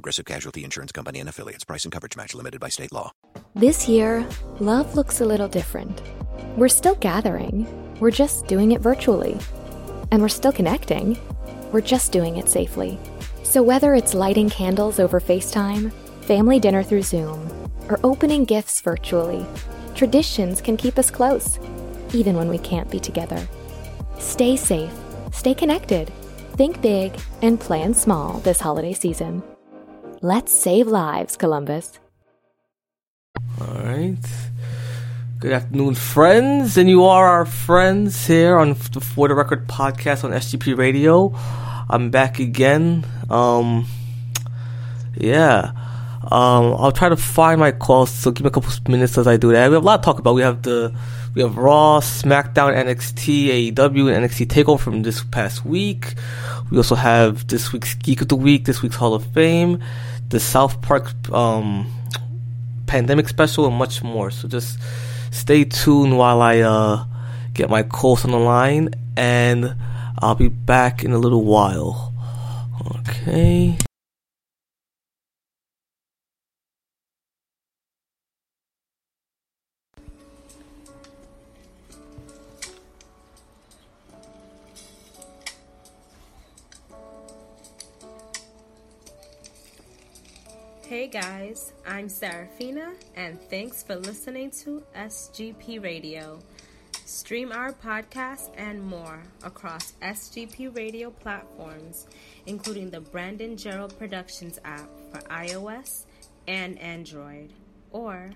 Progressive Casualty Insurance Company and affiliates. Price and coverage match limited by state law. This year, love looks a little different. We're still gathering, we're just doing it virtually. And we're still connecting, we're just doing it safely. So whether it's lighting candles over FaceTime, family dinner through Zoom, or opening gifts virtually, traditions can keep us close, even when we can't be together. Stay safe, stay connected, think big, and plan small this holiday season. Let's save lives, Columbus. All right. Good afternoon, friends, and you are our friends here on the For the Record podcast on BGP Radio. I'm back again. Um, yeah. Um, I'll try to find my calls, so give me a couple minutes as I do that. We have a lot to talk about. We have the we have Raw, SmackDown, NXT, AEW, and NXT Takeover from this past week. We also have this week's Geek of the Week, this week's Hall of Fame, the South Park um, pandemic special, and much more. So just stay tuned while I uh, get my calls on the line, and I'll be back in a little while. Okay. Hey guys, I'm Serafina, and thanks for listening to BGP Radio. Stream our podcast and more across BGP Radio platforms, including the Brandon Gerald Productions app for iOS and Android. Or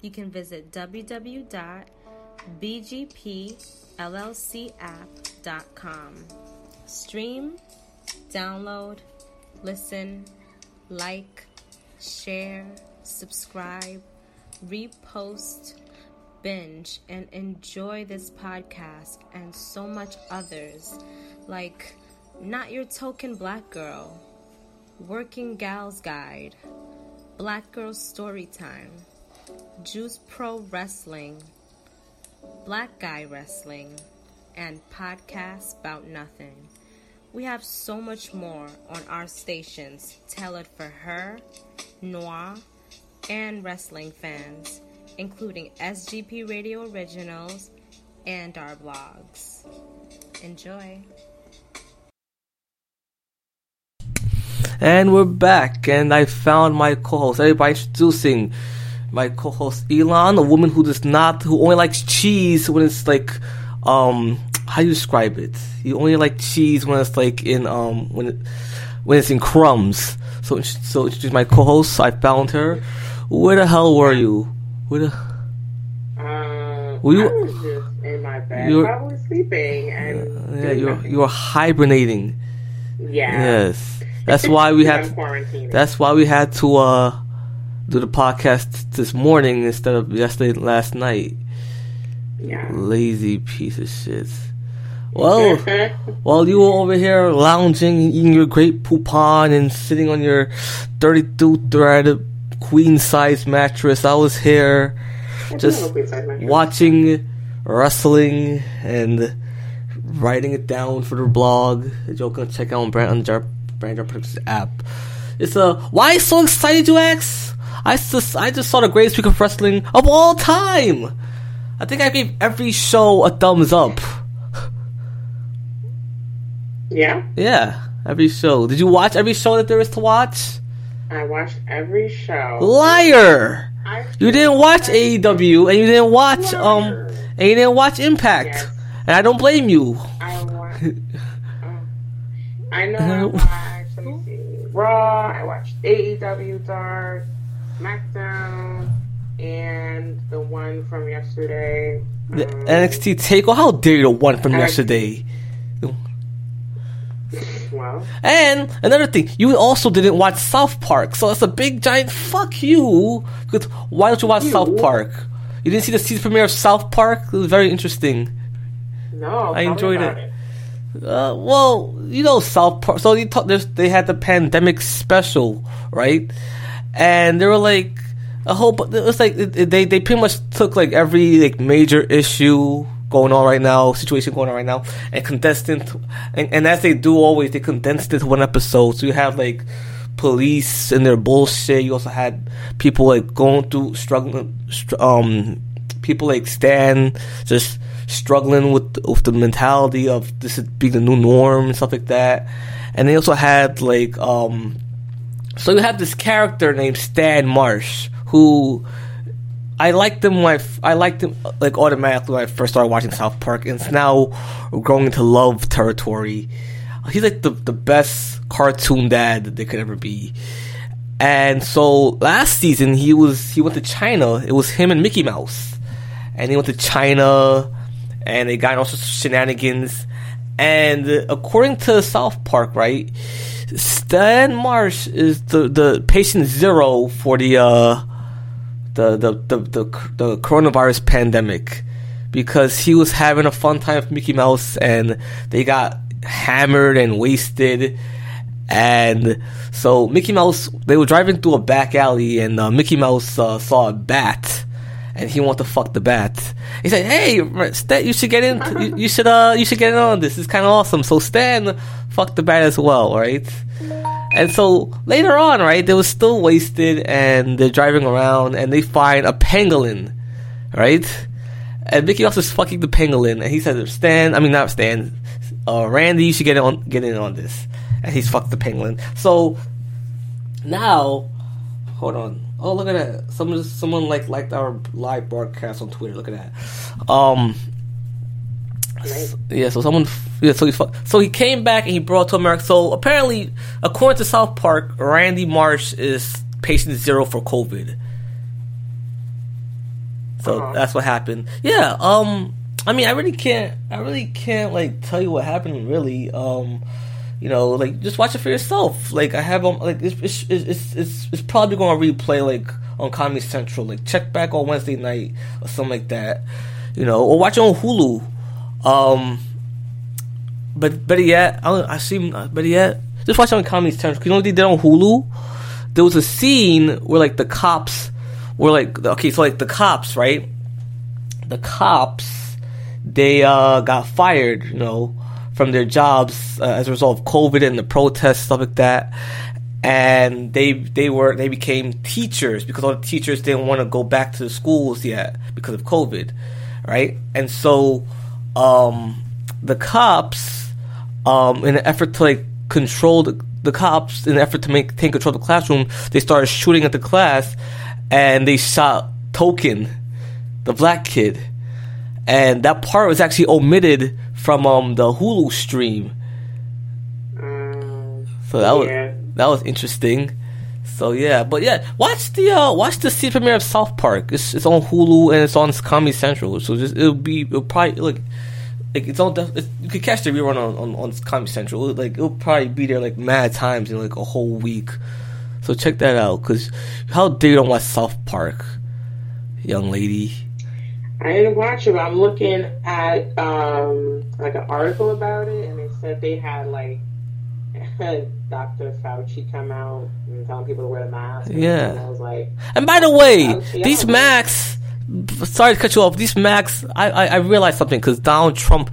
you can visit www.bgpllcapp.com. Stream, download, listen, like, share, subscribe, repost, binge, and enjoy this podcast and so much others like Not Your Token Black Girl, Working Gal's Guide, Black Girl Storytime, Juice Pro Wrestling, Black Guy Wrestling, and Podcast About Nothing. We have so much more on our stations tailored for her, noir, and wrestling fans, including BGP Radio Originals and our blogs. Enjoy. And we're back, and I found my co-host. Everybody introducing my co-host Elon, a woman who does not, who only likes cheese when it's like, um, how you describe it? You only like cheese when it's like in, um, when it, when it's in crumbs. So, so introduce my co-host. I found her. Where the hell were you? Where the? Um, Were you- I was just in my bed, You're- probably sleeping, and Yeah, you're nothing. you're hibernating. yeah. Yes, that's why we had. quarantining. That's why we had to uh do the podcast this morning instead of yesterday last night. yeah. Lazy piece of shit. Well, while you were over here lounging, eating your Grey Poupon, and sitting on your 32 thread queen size mattress, I was here just have a queen size mattress. watching wrestling and writing it down for the blog that you're gonna check out on Brand on Jar- Brand Productions app. It's a why so excited you ask? I just I just saw the greatest week of wrestling of all time. I think I gave every show a thumbs up. Yeah, Yeah, every show. Did you watch every show that there is to watch? I watched every show. Liar! I You didn't watch AEW and you didn't watch um and you didn't watch Impact. Yes. And I don't blame you. I watched. I know I watched. Let me see. Raw. I watched AEW Dark, SmackDown, and the one from yesterday. The um, NXT Takeover. How dare you the one from NXT. yesterday? Well, And another thing, you also didn't watch South Park, so that's a big giant fuck you. Because why don't you watch South Park? You didn't see the season premiere of South Park? It was very interesting. no, I enjoyed about it. Uh, well, you know South Park. So they ta- there's- they had the pandemic special, right? And they were like a whole. It was like it- it- they they pretty much took like every like major issue going on right now, situation going on right now, and condensed into. And, and as they do always, they condensed to one episode. So you have like police and their bullshit. You also had people like going through struggling, str- um, people like Stan just struggling with with the mentality of this is being the new norm and stuff like that. And they also had like um, so you have this character named Stan Marsh who. I liked him when I, liked him like automatically when I first started watching South Park, and it's now growing into love territory. He's like the the best cartoon dad that there could ever be. And so last season he was he went to China. It was him and Mickey Mouse, and he went to China, and they got all sorts of shenanigans. And according to South Park, right, Stan Marsh is the the patient zero for the uh the the the the, the coronavirus pandemic because he was having a fun time with Mickey Mouse and they got hammered and wasted. And so Mickey Mouse, they were driving through a back alley, and uh, Mickey Mouse uh, saw a bat, and he wanted to fuck the bat. He said, "Hey, Stan, you should get in. You, you should uh, you should get in on this. It's kind of awesome." So Stan fucked the bat as well, right? And so later on, right, they were still wasted, and they're driving around, and they find a pangolin, right? And Mickey Mouse is fucking the pangolin, and he says, "Stan, I mean not Stan, uh, Randy, you should get on get in on this." And he's fucked the pangolin. So now, hold on. Oh, look at that! Someone, someone like liked our live broadcast on Twitter. Look at that. Um, yeah. So someone, yeah. So he, so he came back and he brought to America. So apparently, according to South Park, Randy Marsh is patient zero for COVID. So Uh-huh. that's what happened. Yeah. Um. I mean, I really can't. I really can't like tell you what happened. Really. Um. You know, like just watch it for yourself. Like I have on. Like it's it's it's it's, it's probably going to replay like on Comedy Central. Like check back on Wednesday night or something like that. You know, or watch it on Hulu. Um. But better yet, I, I see. Better yet, just watch on Comedy Central. You know what they did on Hulu? There was a scene where like the cops were like, okay, so like the cops, right? The cops, they uh got fired, you know, from their jobs uh, as a result of COVID and the protests, stuff like that. And they they were they became teachers because all the teachers didn't want to go back to the schools yet because of COVID, right? And so, um, the cops, um, in an effort to like control the, the cops, in an effort to make take control of the classroom, they started shooting at the class, and they shot Token, the black kid, and that part was actually omitted from um the Hulu stream. Um, So that was that was interesting. So yeah, but yeah, watch the uh, watch the season premiere of South Park. It's it's on Hulu and it's on Comedy Central. So just it'll be it'll probably like like it's all the, it's, you could catch the rerun on, on on Comedy Central. Like it'll probably be there like mad times in like a whole week. So check that out. Cause how dare you don't watch South Park, young lady? I didn't watch it, but I'm looking at um like an article about it, and they said they had like Dr. Fauci come out and telling people to wear the mask. Yeah. and I was like, And by the way, yeah. these Macs. Sorry to cut you off. These Macs. I I, I realized something because Donald Trump.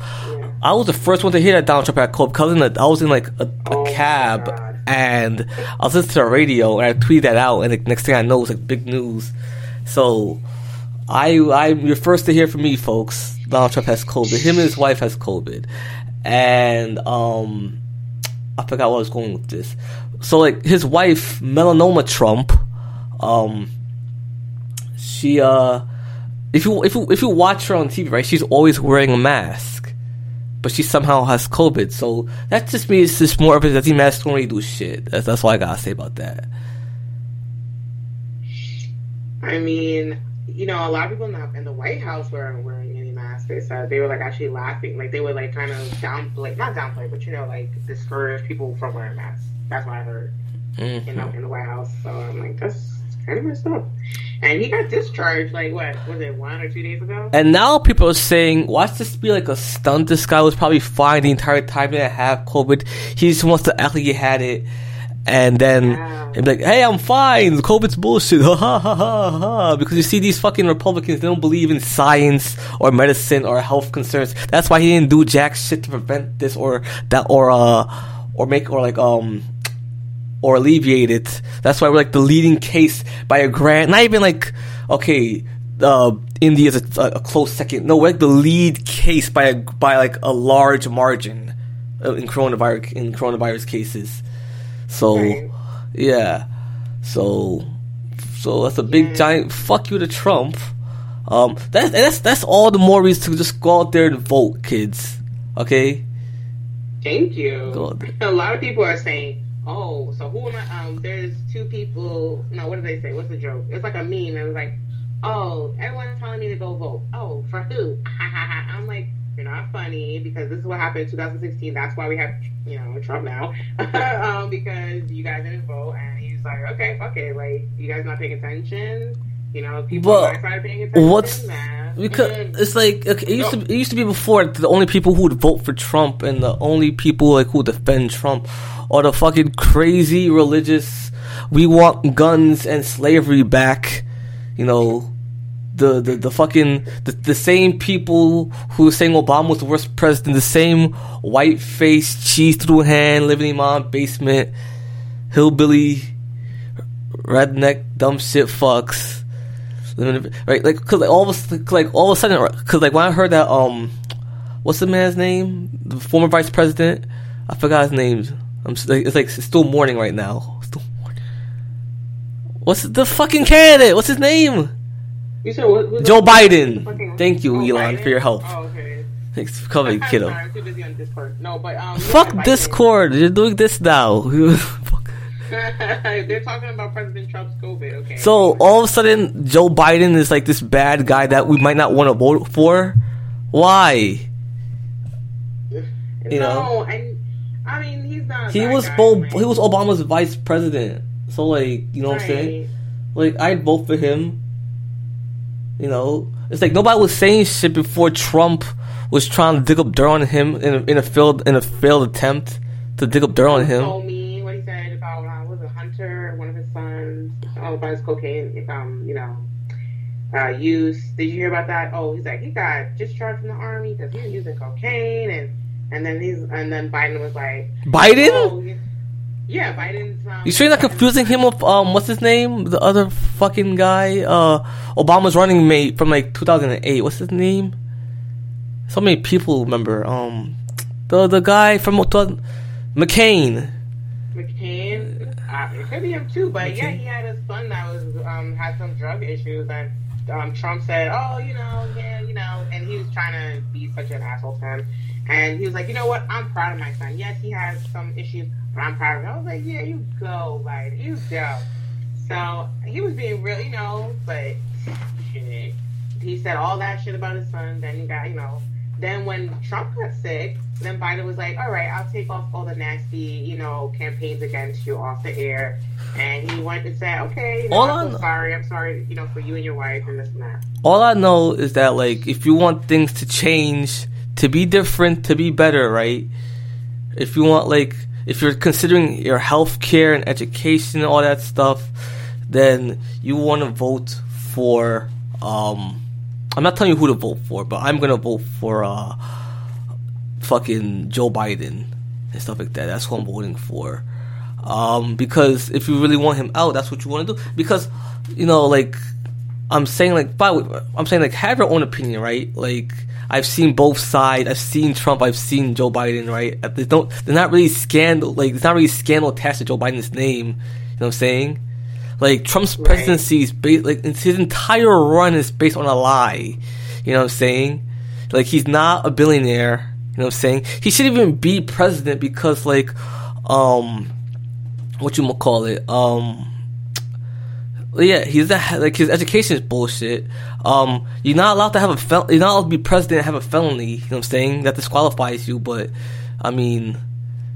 I was the first one to hear that Donald Trump had COVID because I was in like a, a Oh cab and I was listening to the radio and I tweeted that out and the next thing I know it was like big news. So I I'm you're first to hear from me, folks. Donald Trump has COVID. Him and his wife has COVID, and um, I forgot what I was going with this. So like his wife, Melanoma Trump, um, she uh, if you if you if you watch her on TV, right, she's always wearing a mask, but she somehow has COVID. So that just means it's just more of a that these masks don't really do shit. That's that's all I gotta say about that. I mean, you know, a lot of people in the, in the White House weren't wearing any masks. They said they were like actually laughing, like they were like kind of downplay, not downplay, but you know, like discourage people from wearing masks. That's what I heard Mm-hmm. in, the, in the White House. So I'm like, that's kind of messed up. And he got discharged like what was it one or two days ago? And now people are saying, watch this be like a stunt. This guy was probably fine the entire time he didn't have COVID. He just wants to act like he had it. And then Wow. be like, hey, I'm fine. COVID's bullshit. Ha ha ha ha ha. Because you see these fucking Republicans, they don't believe in science or medicine or health concerns. That's why he didn't do jack shit to prevent this or that or uh or make or like um or alleviate it. That's why we're like the leading case by a grand. Not even like okay, uh, is a, a close second. No, we're like the lead case by a by like a large margin uh, in coronavirus in coronavirus cases. So Right. yeah, so so that's a big giant fuck you to Trump. Um, that's that's that's all the more reason to just go out there and vote, kids. Okay. Thank you. A lot of people are saying, "Oh, so who am I?" Um, there's two people. No, what did they say? What's the joke? It's like a meme. It was like, "Oh, everyone's telling me to go vote. Oh, for who?" I'm like, "You're not funny because this is what happened in 2016. That's why we have, you know, Trump now, um, because you guys didn't vote." And he's like, "Okay, fuck it. Like, you guys not paying attention." You know, people Well, paying attention. what's-. Because Mm. it's like okay, it used to it used to be before the only people who would vote for Trump and the only people like who defend Trump are the fucking crazy religious. We want guns and slavery back. You know, the the, the fucking the, the same people who are saying Obama was the worst president. The same white face, cheese through hand, living in my basement, hillbilly, redneck, dumb shit fucks right? Like, cause like all of a, like all of a sudden, cause like when I heard that, um, what's the man's name? The former vice president. I forgot his name. I'm like, it's like it's still morning right now. Still morning. What's the fucking candidate? What's his name? You said what, who's Joe Biden. fucking- Thank you, Oh, Elon, Biden? for your help. Oh, okay. Thanks for covering, I'm kiddo. sorry, I'm too busy on Discord. No, but um, Fuck Discord. You're doing this now. They're talking about President Trump's COVID. Okay. So all of a sudden, Joe Biden is like this bad guy that we might not want to vote for. Why? you know. and I mean he's not. He was guy, Bo- he was Obama's vice president. So like, you know what I'm saying? Like I'd vote for him. You know, it's like nobody was saying shit before Trump was trying to dig up dirt on him in a, in a failed in a failed attempt to dig up dirt on him. Told me what he said about uh, was it Hunter, one of his all about his cocaine, um, you know, uh, use. Did you hear about that? Oh, he's like he got discharged from the army because he was using cocaine, and and then he's and then Biden was like, Biden? oh, yeah, yeah, Biden's. Um, You sure you're not confusing him with um what's his name? The other fucking guy, uh Obama's running mate from like 2008. What's his name? So many people remember. Um the the guy from 2000 McCain. McCain. Uh, it could be him too, but yeah, he had a son that was um had some drug issues, and um Trump said, oh, you know, yeah, you know, and he was trying to be such an asshole to him, and he was like, you know what, I'm proud of my son. Yes, he has some issues, but I'm proud of him. I was like, yeah, you go, like you go. So he was being real, you know, but shit. He said all that shit about his son. Then he got, you know, then when Trump got sick, then Biden was like, all right, I'll take off all the nasty, you know, campaigns against you off the air. And he went and said, okay, you know, I'm so sorry. I'm sorry, you know, for you and your wife and this and that. All I know is that like if you want things to change, to be different, to be better, right? If you want like if you're considering your health care and education and all that stuff, then you want to vote for um I'm not telling you who to vote for, but I'm gonna vote for uh fucking Joe Biden and stuff like that. That's who I'm voting for. Um, because if you really want him out, that's what you want to do. Because you know, like I'm saying, like by I'm saying, like have your own opinion, right? Like I've seen both sides. I've seen Trump. I've seen Joe Biden, right? They don't. They're not really scandal. Like it's not really scandal attached to Joe Biden's name. You know what I'm saying? Like Trump's Right. presidency is based. Like his entire run is based on a lie. You know what I'm saying? Like he's not a billionaire. You know what I'm saying? He shouldn't even be president because like, um, what you call it? Um, yeah, he's a, like his education is bullshit. Um, you're not allowed to have a fel- you're not allowed to be president and have a felony. You know what I'm saying? That disqualifies you. But I mean,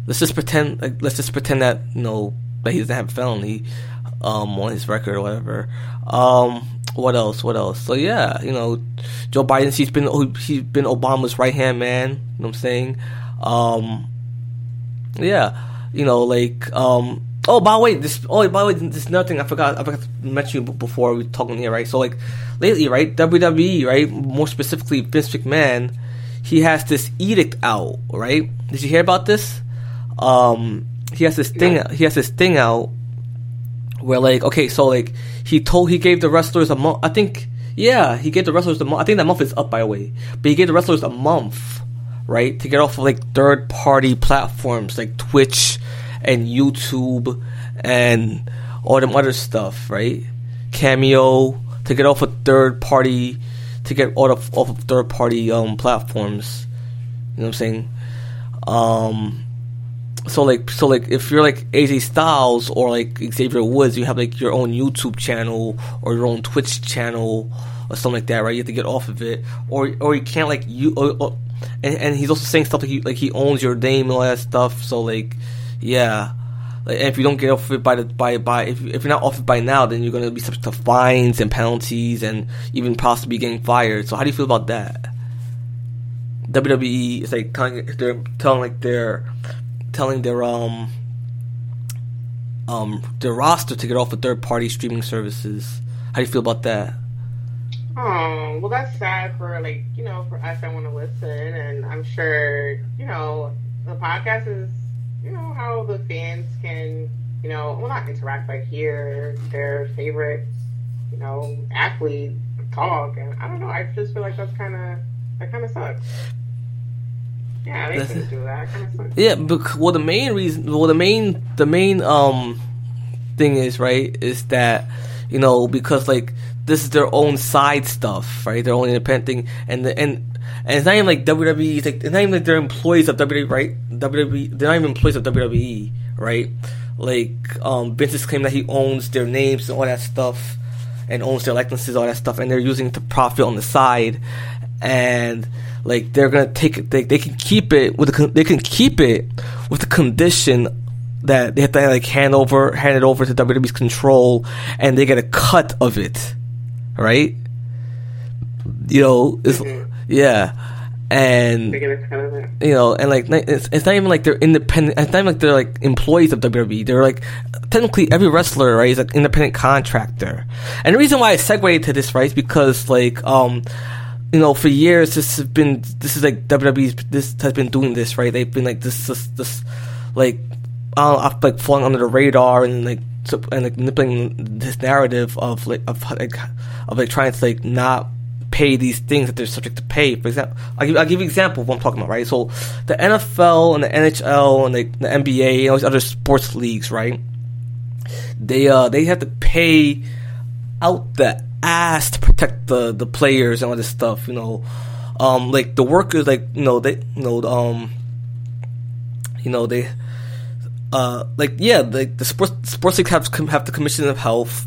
let's just pretend. Like, let's just pretend that you know that he doesn't have a felony um, on his record or whatever. Um, what else? What else? So yeah, you know, Joe Biden. He's been he's been Obama's right hand man. You know what I'm saying? Um, yeah, you know, like um, Oh, by the way, this. Oh, by the way, this another thing I forgot. I forgot to mention you before we talking here, right? So, like lately, right? WWE, right? More specifically, Vince McMahon, he has this edict out, right? Did you hear about this? Um, he has this thing. He has this thing out where, like, okay, so like he told he gave the wrestlers a month. I think, yeah, he gave the wrestlers a month. I think that month is up, by the way. But he gave the wrestlers a month, right, to get off of like third party platforms like Twitch and YouTube and all them other stuff, right? Cameo to get off of third party to get off off of third party um platforms. You know what I'm saying? Um so like so like if you're like AJ Styles or like Xavier Woods, you have like your own YouTube channel or your own Twitch channel or something like that, right? You have to get off of it, or or you can't like you. Or, or, and, and he's also saying stuff like he like he owns your name and all that stuff. So like yeah. Like, if you don't get off it by the by by if, if you're not off it by now, then you're gonna be subject to fines and penalties and even possibly getting fired. So how do you feel about that? WWE is like telling they're telling like they're telling their um um their roster to get off of third party streaming services. How do you feel about that? Oh, well, that's sad for like you know for us that want to listen, and I'm sure you know the podcast is you know, how the fans can, you know, well, not interact, but hear their favorite, you know, athlete talk. And I don't know, I just feel like that's kind of, that kind of sucks. Yeah, they can do that. Kind of. Yeah, because, well, the main reason, well, the main, the main, um, thing is, right, is that, you know, because, like, this is their own side stuff, right? Their own independent thing, and the, and and it's not even like WWE. It's, like, it's not even like they're employees of WWE, right? WWE. They're not even employees of WWE, right? Like um, Vince's claim that he owns their names and all that stuff, and owns their likenesses, all that stuff, and they're using it to profit on the side, and like they're gonna take it. They, they can keep it with the, they can keep it with the condition that they have to like hand over hand it over to WWE's control, and they get a cut of it, right? You know, it's. Mm-hmm yeah, and you know, and like it's, it's not even like they're independent. It's not even like they're like employees of WWE. They're like technically every wrestler right is an independent contractor. And the reason why I segued to this right is because like um you know, for years this has been this is like WWE's this has been doing this, right? They've been like this this, this like I don't know, like falling under the radar and like and like manipulating this narrative of like of like of like trying to like not pay these things that they're subject to pay. For example, I'll give, I'll give you an example of what I'm talking about, right? So the NFL and the NHL and the, the NBA and all these other sports leagues, right? They uh they have to pay out the ass to protect the the players and all this stuff, you know. Um, like the workers, like you know, they you know um, you know they uh like yeah, like the sports sports leagues have have the commission of health.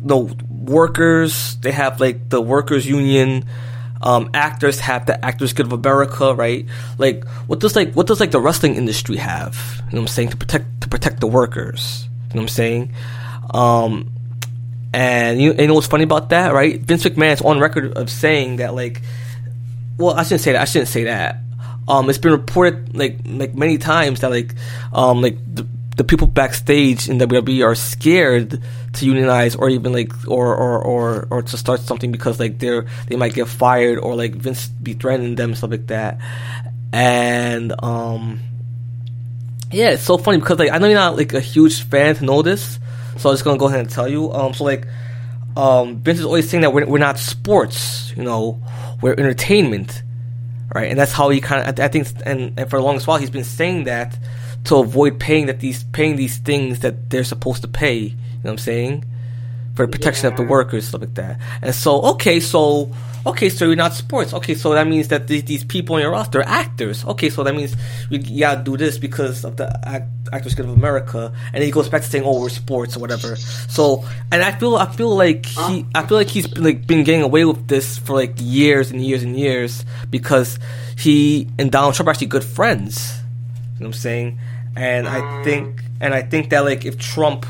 The workers they have like the workers union um, actors have the actors guild of america right? Like what does like what does like the wrestling industry have? You know what i'm saying? To protect to protect the workers. You know what i'm saying? Um, and you, you know what's funny about that right? Vince mcmahon is on record of saying that like well i shouldn't say that i shouldn't say that. Um, it's been reported like like many times that like um, like the, the people backstage in WWE are scared to unionize or even like or or or, or to start something because like they're they might get fired or like Vince be threatening them stuff like that. And um yeah it's so funny because like I know you're not like a huge fan to know this so I'm just gonna go ahead and tell you um so like um Vince is always saying that we're, we're not sports you know we're entertainment right and that's how he kind of I, I think and, and for the longest while he's been saying that to avoid paying that these paying these things that they're supposed to pay. You know what I'm saying? For the protection yeah. of the workers, stuff like that. And so, okay, so Okay, so you're not sports. Okay, so that means that these, these people on your roster are actors. Okay, so that means we gotta do this because of the act, Actors Guild of America, and he goes back to saying, "Oh, we're sports or whatever." So, and I feel, I feel like he, I feel like he's been, like been getting away with this for like years and years and years because he and Donald Trump are actually good friends. You know what I'm saying? And I mm. think, and I think that like if Trump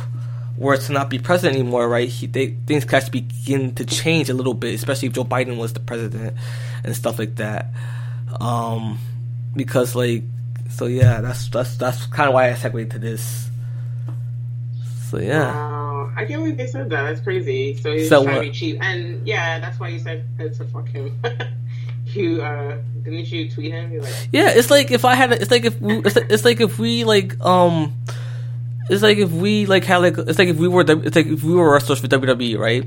were to not be president anymore, right? He, they, things could actually begin to change a little bit, especially if Joe Biden was the president and stuff like that. Um, because like, so yeah, that's that's that's kind of why I segued to this. So yeah, Wow, I can't believe they said that. That's crazy. So he's So trying what? to be cheap, and yeah, that's why you said to fuck him. you uh, didn't you tweet him? Like, yeah. It's like if I had, a, it's like if we, it's like, it's like if we like um. It's like if we like had like it's like if we were it's like if we were wrestlers for WWE, right?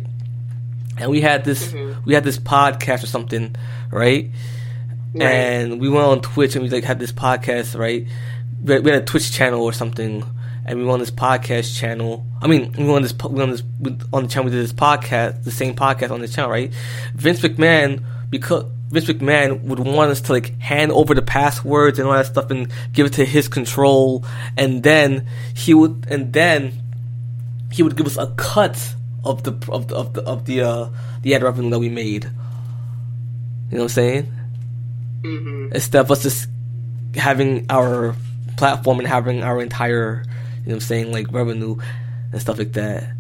And we had this mm-hmm. we had this podcast or something, right? Right. and we went on Twitch and we like had this podcast, right? We had, we had a Twitch channel or something, and we went on this podcast channel. I mean, we went on this we went on this we- on the channel. We did this podcast, the same podcast on this channel, right? Vince McMahon because. Vince McMahon would want us to like hand over the passwords and all that stuff and give it to his control, and then he would, and then he would give us a cut of the of the of the of the uh, the ad revenue that we made. You know what I'm saying? mm-hmm. instead of us just having our platform and having our entire, you know what I'm saying, like revenue and stuff like that.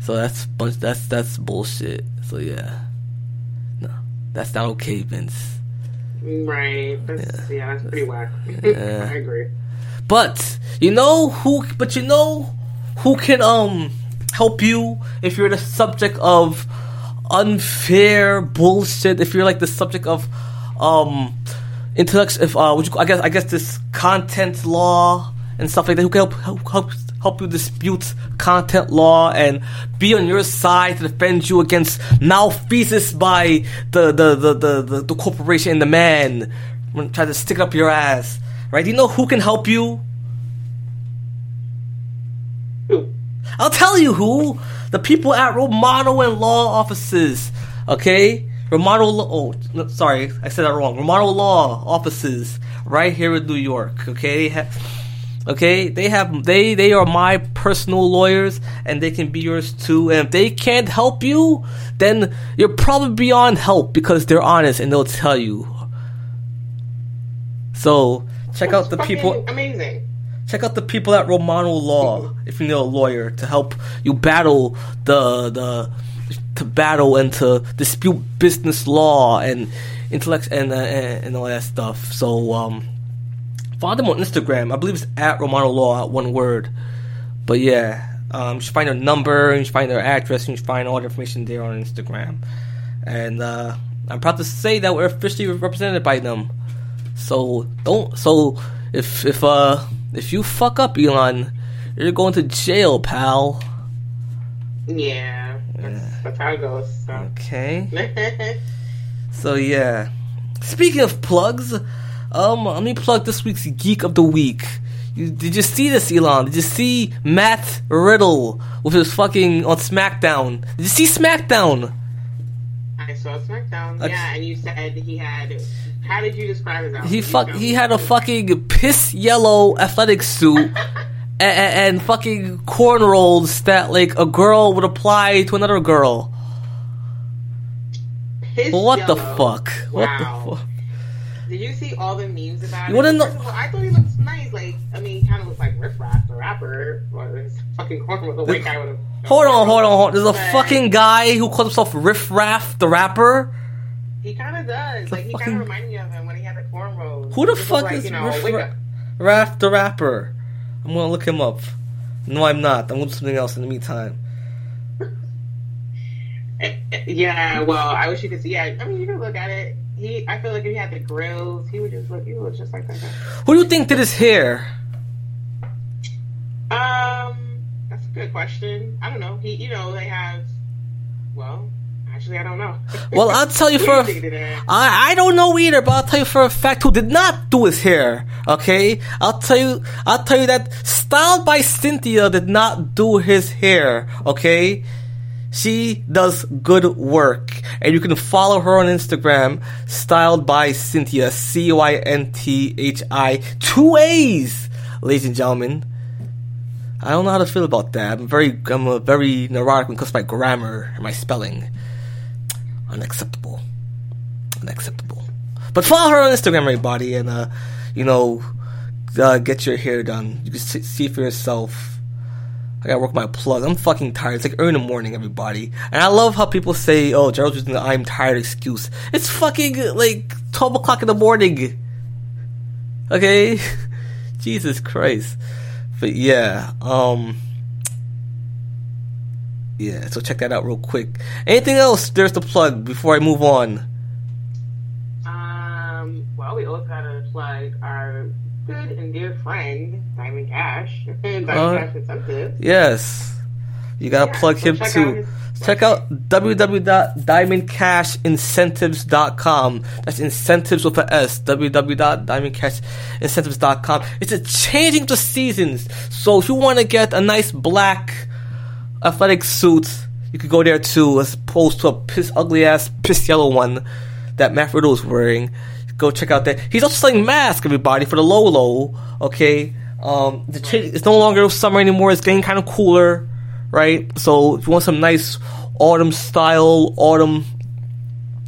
So that's bunch that's that's bullshit. So yeah. That's not okay, Vince. right. That's, yeah. that's pretty whack. Yeah. I agree. But you know who but you know who can um help you if you're the subject of unfair bullshit, if you're like the subject of um intellect if uh would you, I guess I guess this content law and stuff like that who can help help help, help you dispute content law and be on your side to defend you against malfeasance by the the the the, the, the corporation and the man try to stick up your ass. Right? Do you know who can help you? Ooh. I'll tell you who. The people at Romano and Law offices. Okay? Romano Law. Oh, no, sorry. I said that wrong. Romano Law offices right here in New York. Okay? Okay? They have they they are my personal lawyers and they can be yours too. And if they can't help you, then you're probably beyond help because they're honest and they'll tell you. So, check out the people Amazing. Check out the people at Romano Law if you need a lawyer to help you battle the the to battle and to dispute business law and intellect and uh, and, and all that stuff. So um, follow them on Instagram. I believe it's at Romano Law at one word. But yeah, um, you should find their number, you should find their address, and you should find all the information there on Instagram. And uh, I'm proud to say that we're officially represented by them. So don't. So if if uh if you fuck up, Elon, you're going to jail, pal. Yeah. That's, that's how it goes. So. Okay. So yeah. Speaking of plugs, um, let me plug this week's Geek of the Week. You, did you see this, Elon? Did you see Matt Riddle with his fucking on SmackDown? Did you see SmackDown? I saw SmackDown. Okay. Yeah, and you said he had. How did you describe his outfit? He fuck. He had a fucking piss yellow athletic suit and, and, fucking cornrows that like a girl would apply to another girl. His What the yellow. fuck? What Wow. the fuck? Did you see all the memes about You it? wanna know- First of all, I thought he looked nice. Like, I mean, he kind of looks like Riff Raff, the rapper. Or his fucking corn with a white guy with a. Hold on, hold on, hold on. There's a But fucking guy who calls himself Riff Raff, the rapper. He kind of does. Like, he fucking- kind of reminded me of him when he had the cornrows. Who the He fuck looked is you know, Riff wake Ra- up. Raff, the rapper. I'm gonna look him up. No, I'm not. I'm gonna do something else in the meantime. Yeah, well, I wish you could see. Yeah, I mean, you can look at it. He, I feel like if he had the grills, he would just look. He would look just like that guy. Who do you think did his hair? Um, that's a good question. I don't know. He, you know, they have. Well, actually, I don't know. Well, I'll tell you for. do a- think did it? I I don't know either, but I'll tell you for a fact who did not do his hair. Okay, I'll tell you. I'll tell you that styled by Cynthia did not do his hair. Okay, She does good work, and you can follow her on Instagram, styled by Cynthia, C Y N T H I, two A's, ladies and gentlemen. I don't know how to feel about that. I'm very, I'm a very neurotic when it comes to my grammar and my spelling. Unacceptable. Unacceptable. But follow her on Instagram, everybody, and uh, you know, uh, get your hair done. You can see for yourself. I gotta work my plug. I'm fucking tired. It's like early in the morning, everybody. And I love how people say, oh, Gerald's using the I'm tired excuse. It's fucking like 12 o'clock in the morning. Okay? Jesus Christ. But yeah, um. Yeah, so check that out real quick. Anything else there's the plug before I move on? Um, well, we also gotta plug our good and dear friend, Diamond Cash. Diamond Uh, Cash Incentive. Yes. You gotta Yeah, plug so him check too. out his check out www.diamondcashincentives.com. That's incentives with a S. www.diamondcashincentives.com. It's a changing the seasons. So if you want to get a nice black athletic suit, you could go there too, as opposed to a piss ugly ass piss yellow one that Matt Riddle is wearing. Go check out that. He's also selling masks, everybody, for the low low. Okay, um, the change, it's no longer summer anymore. It's getting kind of cooler, right? So if you want some nice autumn style, autumn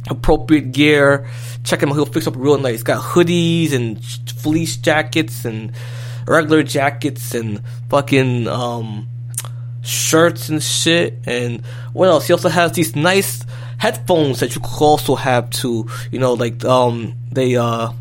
appropriate gear, check him out. He'll fix up real nice. He's got hoodies and fleece jackets and regular jackets and fucking um shirts and shit. And what else? He also has these nice headphones that you could also have to, You know, like um they uh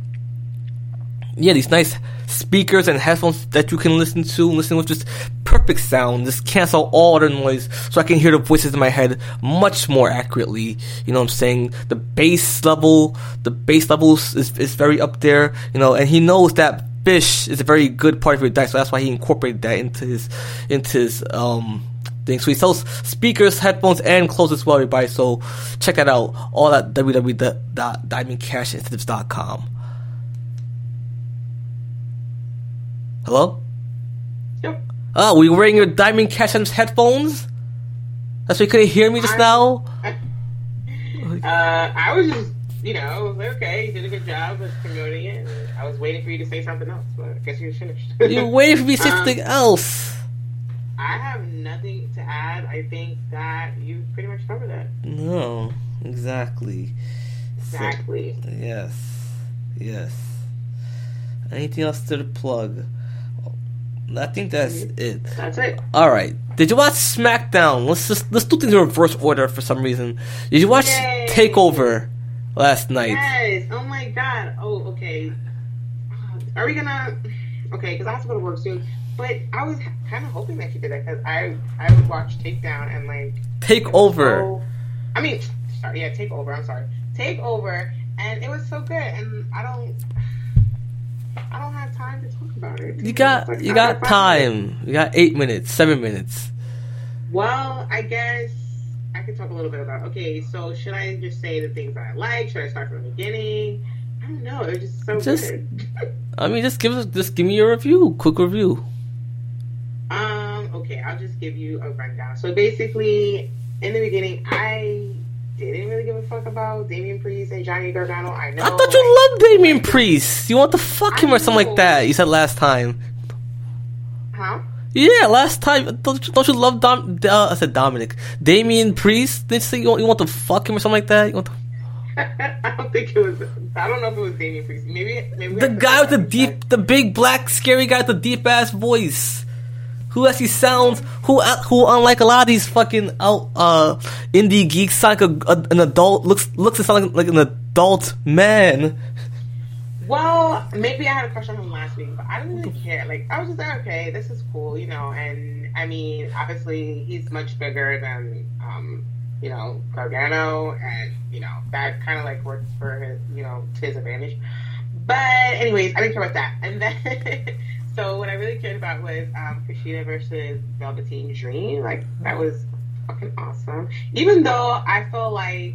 yeah these nice speakers and headphones that you can listen to listen with just perfect sound. Just cancel all other noise so i can hear the voices in my head much more accurately. You know what i'm saying? The bass level the bass levels is, is very up there you know and he knows that fish is a very good part of your diet so that's why he incorporated that into his into his um thing so he sells speakers headphones and clothes as well everybody so check that out all at www.diamondcashincentives.com Hello? Yep. Oh, were you wearing your Diamond Cash Incentives headphones? That's why you couldn't hear me just now? Uh, I was just, you know, I like, okay, you did a good job of promoting it. I was waiting for you to say something else, but I guess you're finished. You're waiting for me to say Um, something else. I have nothing to add. I think that you pretty much covered that. No, exactly. So- Exactly. yes. Yes. Anything else to plug? I think that's it. That's it. All right. Did you watch SmackDown? Let's just let's do things in reverse order for some reason. Did you watch Yay. Takeover last night? Yes. Oh my god. Oh, okay. Uh, are we gonna? Okay, because I have to go to work soon. But I was kind of hoping that you did that because I I would watch Takedown and like Takeover. so- I mean, sorry, yeah, take over. I'm sorry, take over, and it was so good. And I don't, I don't have time to talk about it. You got like you got time. You got eight minutes, seven minutes. Well, I guess I could talk a little bit about. Okay, so should I just say the things that I like? Should I start from the beginning? I don't know. It was just so Just- good. I mean, just give us, just give me your review, quick review. I'll just give you a rundown. So basically, in the beginning, I didn't really give a fuck about Damian Priest and Johnny Gargano. I know. I thought you loved Damian Priest. You want to fuck him or something like that? You said last time. Huh? Yeah, last time. Don't, you- don't you love Dom? Uh, I said Dominic. Damian Priest. Did you say you want, you want to fuck him or something like that? You want to, I don't think it was. I don't know if it was Damian Priest. Maybe. maybe the guy with the deep, the big black scary guy with the deep ass voice. Who actually sounds who who unlike a lot of these fucking out uh indie geeks sound like a, a- an adult looks looks sound like, like an adult man. Well, maybe I had a crush on him last week, but I didn't really care. Like, I was just like, okay, this is cool, you know. And I mean, obviously, he's much bigger than, um, you know, Gargano, and you know that kind of like works for his, you know, to his advantage. But anyways, I didn't care about that. And then, so what I really cared about was um, Kushida versus Velveteen Dream. Like that was fucking awesome. Even though I feel like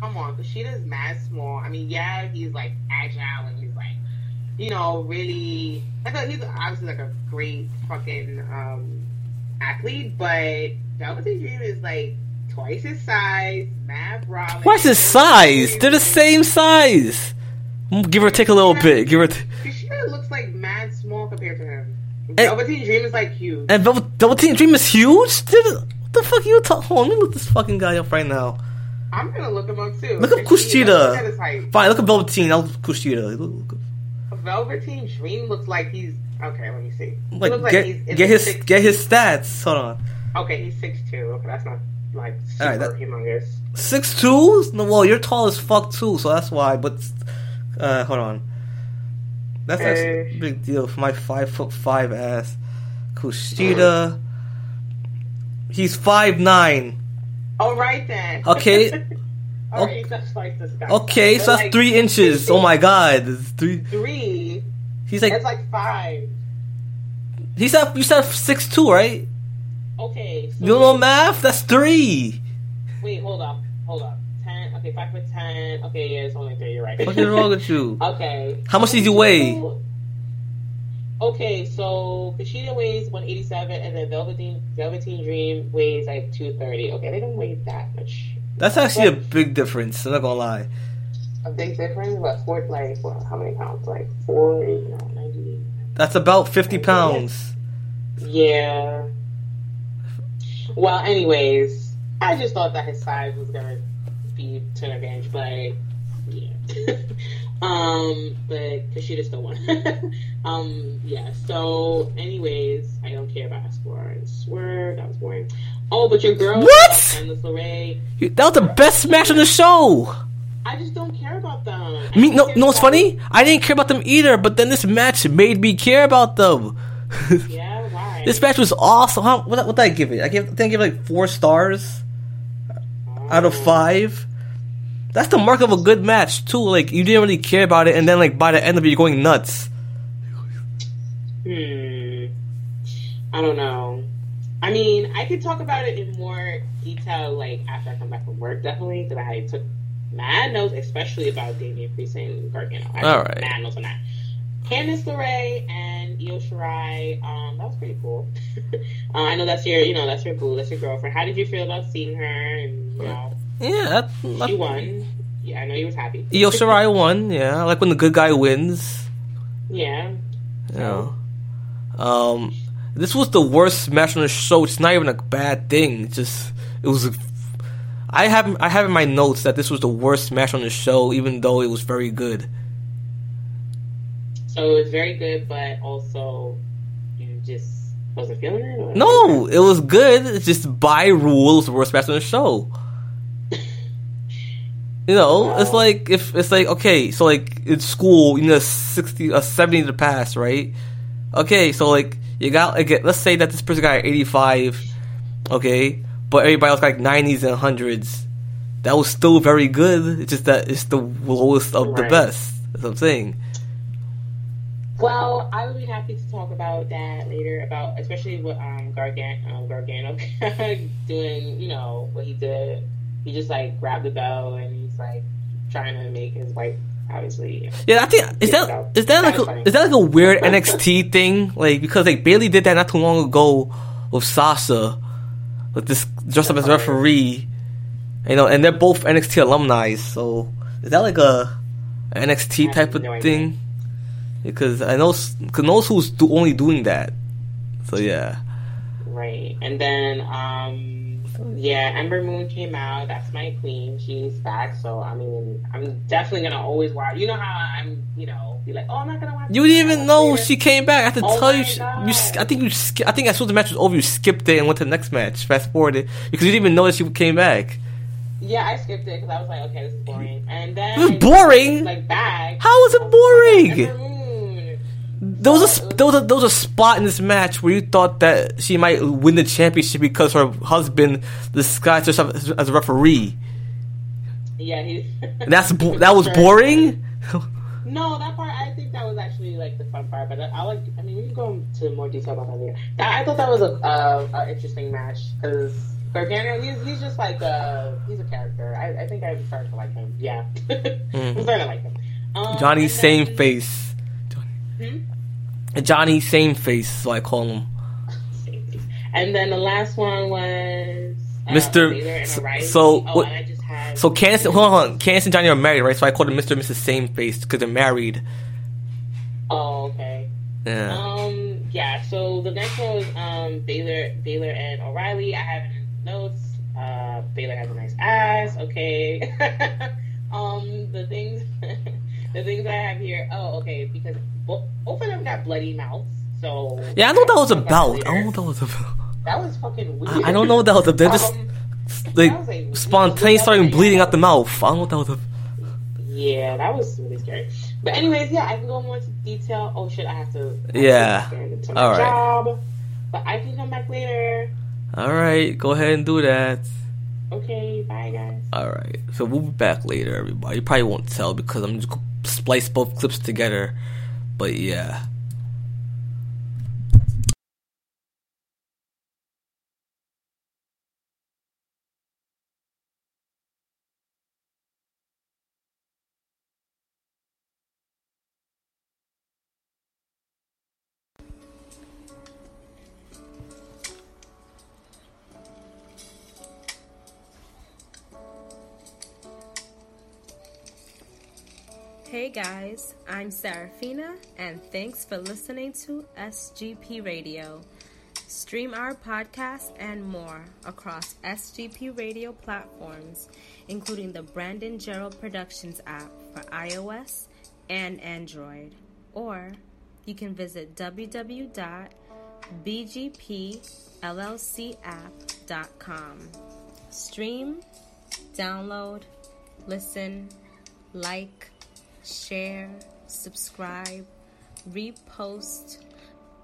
come on, Kushida's mad small. I mean, yeah, he's like agile and he's like, you know, really like a, he's obviously like a great fucking um athlete, but Velveteen Dream is like twice his size. Matt Rollins. What's his size? They're the same size. Mm, give or take a little bit. Give or t- Kushida looks like mad small compared to him. And- Velveteen Dream is like huge. and Velvet, Velveteen Dream is huge. Dude, what the fuck are you talking? Hold on, let me look this fucking guy up right now. I'm gonna look him up too. Look up Kushida, Look at his height. Fine, look at Velveteen. I'll look at Kushida. Look- look- Velveteen Dream looks like he's okay. Let me see. He Like, looks like get he's get his six- get his stats. Hold on. Okay, he's six two. Okay, that's not like super Alright, that- humongous. Six two? No, well, you're tall as fuck too, so that's why. But uh, hold on. That's actually a big deal for my five foot five ass. Kushida. He's five nine. All right then. Okay. All right, that's like. Okay, so that's like three inches. Oh my god, it's three. Three. He's like That's like five. he's at you said six two, right? Okay. So You don't know math? That's three. Wait, hold up, hold up. Okay, five foot ten. Okay, yeah, it's only three. You're right. What's wrong with you? Okay. How much did you weigh? Okay, so Kushida weighs 187, and then Velveteen Velveteen Dream weighs like 230. Okay, they don't weigh that much. That's actually a big difference. I'm not gonna lie. A big difference, but four like well, how many pounds? Like four, you know, 90. That's about fifty pounds. Yeah. Well, anyways, I just thought that his size was gonna be to an advantage, but yeah. um, but Kushida still won. um, yeah. So, anyways, I don't care about Escobar and Swerve. That was boring. Oh, but your girl, What? Candice LeRae, That was the best match on the show. I just don't care about them. I I no, no, about- funny? I didn't care about them either, but then this match made me care about them. Yeah, why? this match was awesome. How, what, what did I give it? I gave, I think I gave it like four stars out of five. That's the mark of a good match too. Like you didn't really care about it, and then like by the end of it, you're going nuts. Hmm. I don't know. I mean, I could talk about it in more detail, like after I come back from work, definitely, because I took mad notes, especially about Damian Priest and Gargano. I All right. Mad notes on that. Candice LeRae and Io Shirai, um, that was pretty cool. uh, I know that's your, you know, that's your boo, that's your girlfriend. How did you feel about seeing her? And you know, Yeah, she that, won. Yeah, I know you was happy. Io Shirai won. Yeah, I like when the good guy wins. Yeah. Yeah. Um, this was the worst match on the show. It's not even a bad thing. It's just it was. I have I have in my notes that this was the worst match on the show, even though it was very good. So it was very good, but also you just wasn't feeling it. Or? No, it was good. It's just by rules, the worst the show. You know, it's like if it's like okay, so like in school, you know, sixty, a seventy to pass, right? Okay, so like you got like let's say that this person got eighty five, okay, but everybody else got like nineties and hundreds. That was still very good. It's just that it's the lowest of the best. That's what I'm saying. Well, I would be happy to talk about that later, about especially what um, Gargan- um Gargano doing. You know what he did. He just like grabbed the bell and he's like trying to make his wife obviously. Yeah, I think is that is that like a, is that like a weird NXT thing? Like because like Bayley did that not too long ago with Sasha, with this dressed up as referee, you know, and they're both NXT alumni. So is that like a, NXT type of no thing? Because I know because knows who's do, only doing that. So yeah, Right, and then um yeah, Ember Moon came out. That's my queen. She's back. So I mean, I'm definitely gonna always watch. You know how I'm, you know, be like, oh, I'm not gonna watch. you didn't even know later. she came back. I have to Oh tell you, she, you. I think you. I think as soon as the match was over, you skipped it and went to the next match. Fast forwarded because you didn't even know that she came back. Yeah, I skipped it because I was like, okay, this is boring. And then It was boring? Like back. How was it boring? There was a there was a there was a spot in this match where you thought that she might win the championship because her husband disguised herself as, as a referee. Yeah, he. That's bo- that was boring. No, that part I think that was actually like the fun part, but I like. I mean, we can go into more detail about that later. I thought that was a, uh, a interesting match because Gargano, he's, he's just like a he's a character. I, I think I'm starting to like him. Yeah, I'm starting to like him. Um, Johnny same then- face. Johnny same face, so I call him. And then the last one was Mr. So- so oh, what- and I just had So Candice, hold on, Candice and Johnny are married, right? So I called them Mr. and Mrs. Same Face because they're married. Oh, okay. Yeah. Um, yeah. So the next one was um Balor, Balor and O'Reilly. I have it in notes. Uh, Balor has a nice ass. Okay. um, the things, the things I have here. Oh, okay. Because both, both of them got bloody mouths. So Yeah, I know what that was about. I don't know what that was about. That was fucking weird. I, I don't know what that was about. They're just Um, like that was a- spontaneous starting bleeding out the mouth. I don't know what that was about. Yeah, that was really scary. But anyways, yeah, I can go more into detail. Oh shit, I have to. I have to Yeah. stand into my All right. Job, but I can come back later. All right, go ahead and do that. Okay, bye guys. All right, so we'll be back later, everybody. You probably won't tell because I'm just splice both clips together. But yeah. Hey guys, I'm Serafina, and thanks for listening to BGP Radio. Stream our podcast and more across BGP Radio platforms, including the Brandon Gerald Productions app for iOS and Android. Or you can visit www.bgpllcapp.com. Stream, download, listen, like, share, subscribe, repost,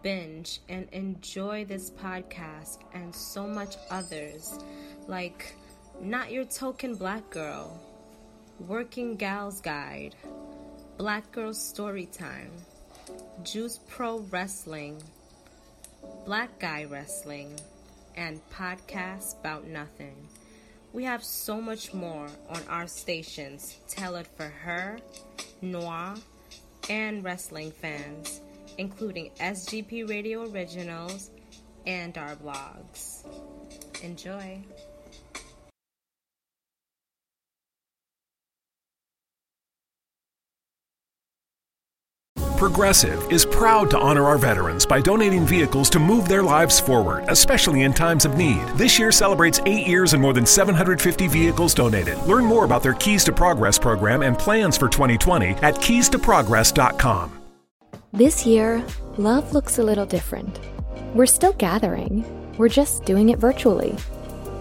binge, and enjoy this podcast and so much others. Like Not Your Token Black Girl, Working Gal's Guide, Black Girl Storytime, Juice Pro Wrestling, Black Guy Wrestling, and Podcast About Nothing. We have so much more on our stations. Tailored for her, noir, and wrestling fans, including BGP Radio Originals and our blogs. Enjoy. Progressive is proud to honor our veterans by donating vehicles to move their lives forward, especially in times of need. This year celebrates eight years and more than 750 vehicles donated. Learn more about their Keys to Progress program and plans for 2020 at keystoprogress.com. This year, love looks a little different. We're still gathering, we're just doing it virtually.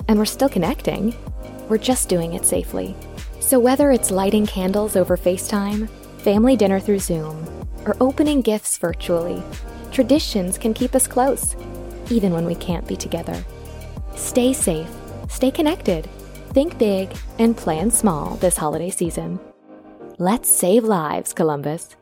And we're still connecting, we're just doing it safely. So whether it's lighting candles over FaceTime, family dinner through Zoom, or opening gifts virtually, traditions can keep us close, even when we can't be together. Stay safe, stay connected, think big, and plan small this holiday season. Let's save lives, Columbus.